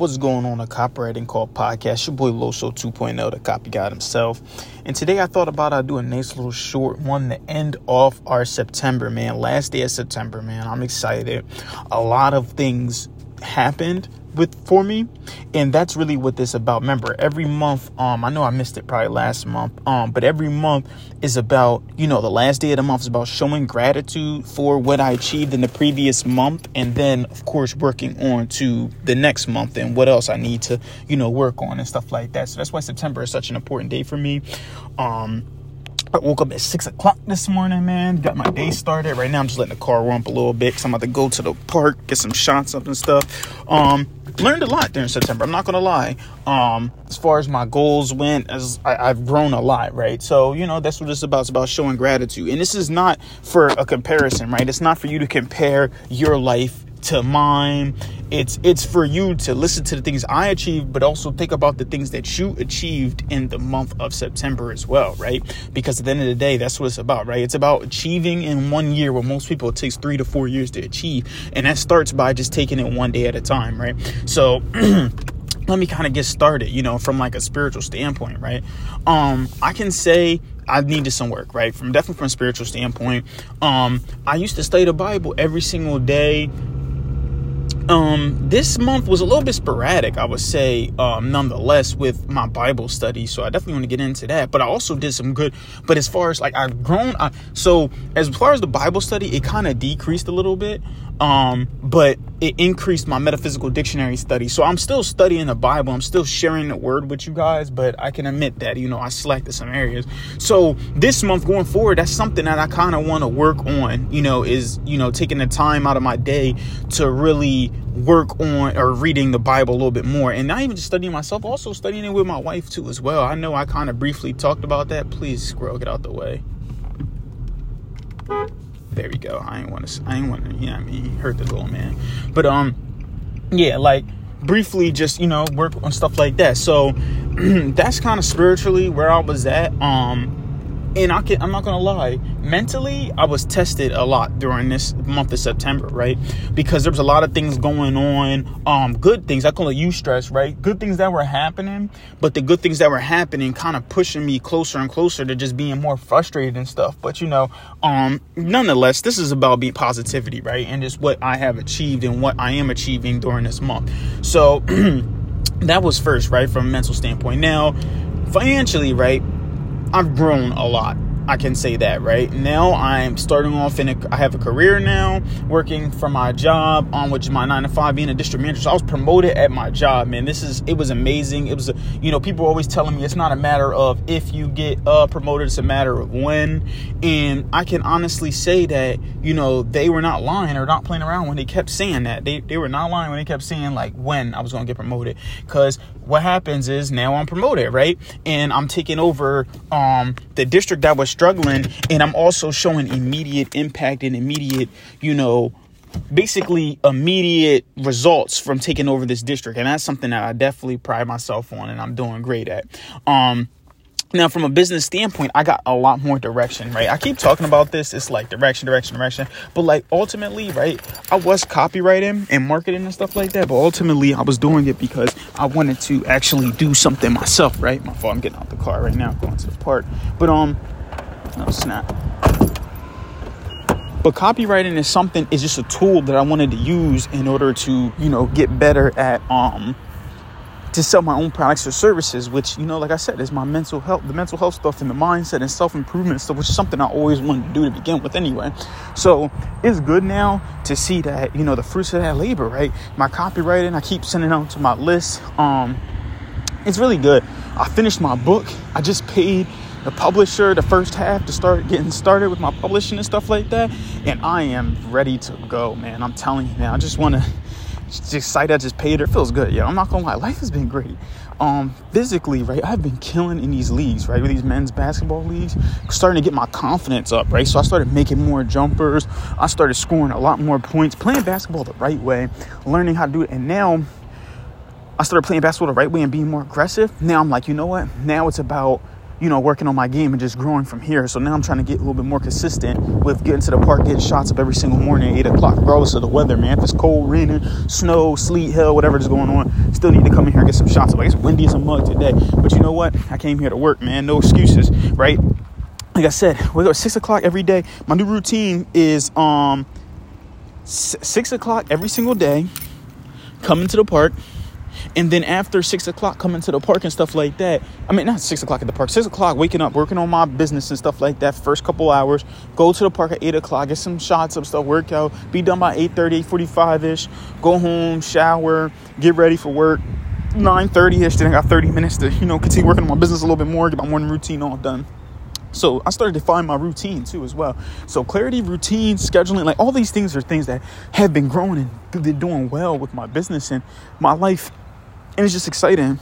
What's going on? A copywriting call podcast. Your boy Loso 2.0, the copy guy himself. And today I thought about I'd do a nice little short one, the end off our September, man. Last day of September, man. I'm excited. A lot of things happened with for me and that's really what this about. Remember every month um i know i missed it probably last month um but every month is about you know the last day of the month is about showing gratitude for what i achieved in the previous month and then of course working on to the next month and what else i need to you know work on and stuff like that. So that's why september is such an important day for me. Um I woke up at six o'clock this morning, man. Got my day started. Right now, I'm just letting the car rump a little bit because I'm about to go to the park, get some shots up and stuff. Um, learned a lot during September. I'm not gonna lie. Um, as far as my goals went, as I, have grown a lot, right? So you know that's what it's about. It's about showing gratitude, and this is not for a comparison, right? It's not for you to compare your life to mine. It's it's for you to listen to the things I achieved, but also think about the things that you achieved in the month of September as well, right? Because at the end of the day, that's what it's about, right? It's about achieving in one year where most people it takes three to four years to achieve. And that starts by just taking it one day at a time, right? So let me kind of get started, you know, from like a spiritual standpoint, right? Um, I can say I needed some work, right? From definitely from a spiritual standpoint. Um, I used to study the Bible every single day um, this month was a little bit sporadic, I would say, um, nonetheless, with my Bible study. So I definitely want to get into that. But I also did some good. But as far as like I've grown, I, so as far as the Bible study, it kind of decreased a little bit. Um, but it increased my metaphysical dictionary study. So I'm still studying the Bible. I'm still sharing the word with you guys, but I can admit that, you know, I slacked in some areas. So this month going forward, that's something that I kind of want to work on, you know, is, you know, taking the time out of my day to really work on or reading the Bible a little bit more. And not even just studying myself, also studying it with my wife too as well. I know I kind of briefly talked about that. Please, squirrel, get out the way. There we go. I ain't want to. I ain't want to. You know what I mean? Hurt the little man. But um, yeah, like briefly, just you know, work on stuff like that. So that's kind of spiritually where I was at. Um, and I can, I'm not gonna lie, mentally I was tested a lot during this month of September, right? Because there was a lot of things going on, um, good things. I call it eustress, right? Good things that were happening, but the good things that were happening kind of pushing me closer and closer to just being more frustrated and stuff. But you know, um, nonetheless, this is about being positivity, right? And just what I have achieved and what I am achieving during this month. So that was first, right, from a mental standpoint. Now, financially, right? I've grown a lot. I can say that right now. I'm starting off in a. I have a career now, working for my job on which my nine to five, being a district manager. So I was promoted at my job, man. This is it was amazing. It was, a, you know, people always telling me it's not a matter of if you get uh, promoted, it's a matter of when. And I can honestly say that you know they were not lying or not playing around when they kept saying that. They they were not lying when they kept saying like when I was going to get promoted. Because what happens is now I'm promoted, right? And I'm taking over um the district that was struggling and I'm also showing immediate impact and immediate, you know, basically immediate results from taking over this district and that's something that I definitely pride myself on and I'm doing great at. Um now, from a business standpoint, I got a lot more direction, right? I keep talking about this. It's like direction, direction, direction. But like ultimately, right? I was copywriting and marketing and stuff like that. But ultimately, I was doing it because I wanted to actually do something myself, right? My fault. I'm getting out the car right now, going to the park. But um, no snap. But copywriting is something. Is just a tool that I wanted to use in order to, you know, get better at um to sell my own products or services, which, you know, like I said, is my mental health, the mental health stuff and the mindset and self improvement stuff, which is something I always wanted to do to begin with anyway. So it's good now to see that, you know, the fruits of that labor, right? My copywriting, I keep sending out to my list. Um, it's really good. I finished my book. I just paid the publisher the first half to start getting started with my publishing and stuff like that. And I am ready to go, man. I'm telling you, man. I just want to just site I just paid her feels good. Yeah, I'm not gonna lie, life has been great. Um, physically, right, I've been killing in these leagues, right, with these men's basketball leagues, starting to get my confidence up, right. So I started making more jumpers. I started scoring a lot more points, playing basketball the right way, learning how to do it, and now I started playing basketball the right way and being more aggressive. Now I'm like, you know what? Now it's about you know, working on my game and just growing from here. So now I'm trying to get a little bit more consistent with getting to the park, getting shots up every single morning at 8 o'clock, regardless of the weather, man. If it's cold, raining, snow, sleet, hell, whatever is going on, still need to come in here and get some shots up. Like it's windy as a mug today. But you know what? I came here to work, man. No excuses, right? Like I said, we go at 6 o'clock every day. My new routine is um 6 o'clock every single day, coming to the park and then after six o'clock, coming to the park and stuff like that. I mean, not six o'clock at the park, six o'clock, waking up, working on my business and stuff like that. First couple hours, go to the park at eight o'clock, get some shots of stuff, workout, be done by 8 45 ish, go home, shower, get ready for work. 9:30 ish, then I got 30 minutes to you know continue working on my business a little bit more, get my morning routine all done. So I started to find my routine too as well. So clarity, routine, scheduling, like all these things are things that have been growing and doing well with my business and my life and it's just exciting.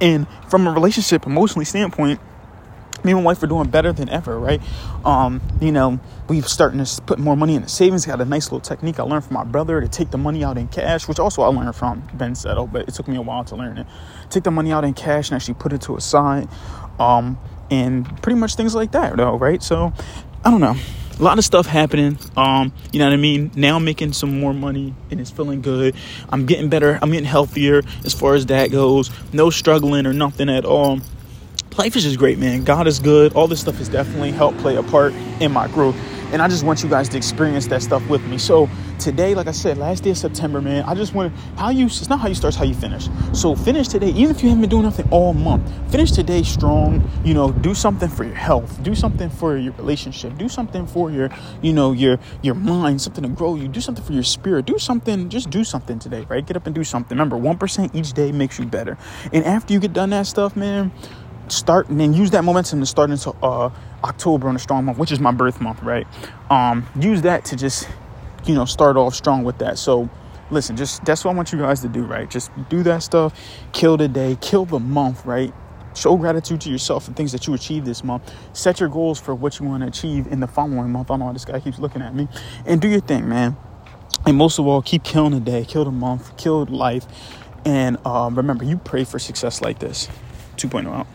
And from a relationship, emotionally standpoint, me and my wife are doing better than ever, right? Um, you know, we've starting to put more money in the savings. Got a nice little technique I learned from my brother to take the money out in cash, which also I learned from Ben Settle, but it took me a while to learn it. Take the money out in cash and actually put it to a side, um, and pretty much things like that, though, right? So, I don't know a lot of stuff happening. Um, you know what I mean? Now I'm making some more money and it's feeling good. I'm getting better. I'm getting healthier as far as that goes. No struggling or nothing at all. Life is just great, man. God is good. All this stuff has definitely helped play a part in my growth. And I just want you guys to experience that stuff with me. So today, like I said, last day of September, man, I just want how you it's not how you start, it's how you finish. So finish today, even if you haven't been doing nothing all month, finish today strong, you know, do something for your health, do something for your relationship, do something for your, you know, your your mind, something to grow you, do something for your spirit, do something, just do something today, right? Get up and do something. Remember, one percent each day makes you better. And after you get done that stuff, man, start and then use that momentum to start into uh October on a strong month, which is my birth month, right? Um, use that to just, you know, start off strong with that. So, listen, just that's what I want you guys to do, right? Just do that stuff, kill the day, kill the month, right? Show gratitude to yourself and things that you achieved this month. Set your goals for what you want to achieve in the following month. I know this guy keeps looking at me. And do your thing, man. And most of all, keep killing the day, kill the month, kill life. And um, remember, you pray for success like this. 2.0 out.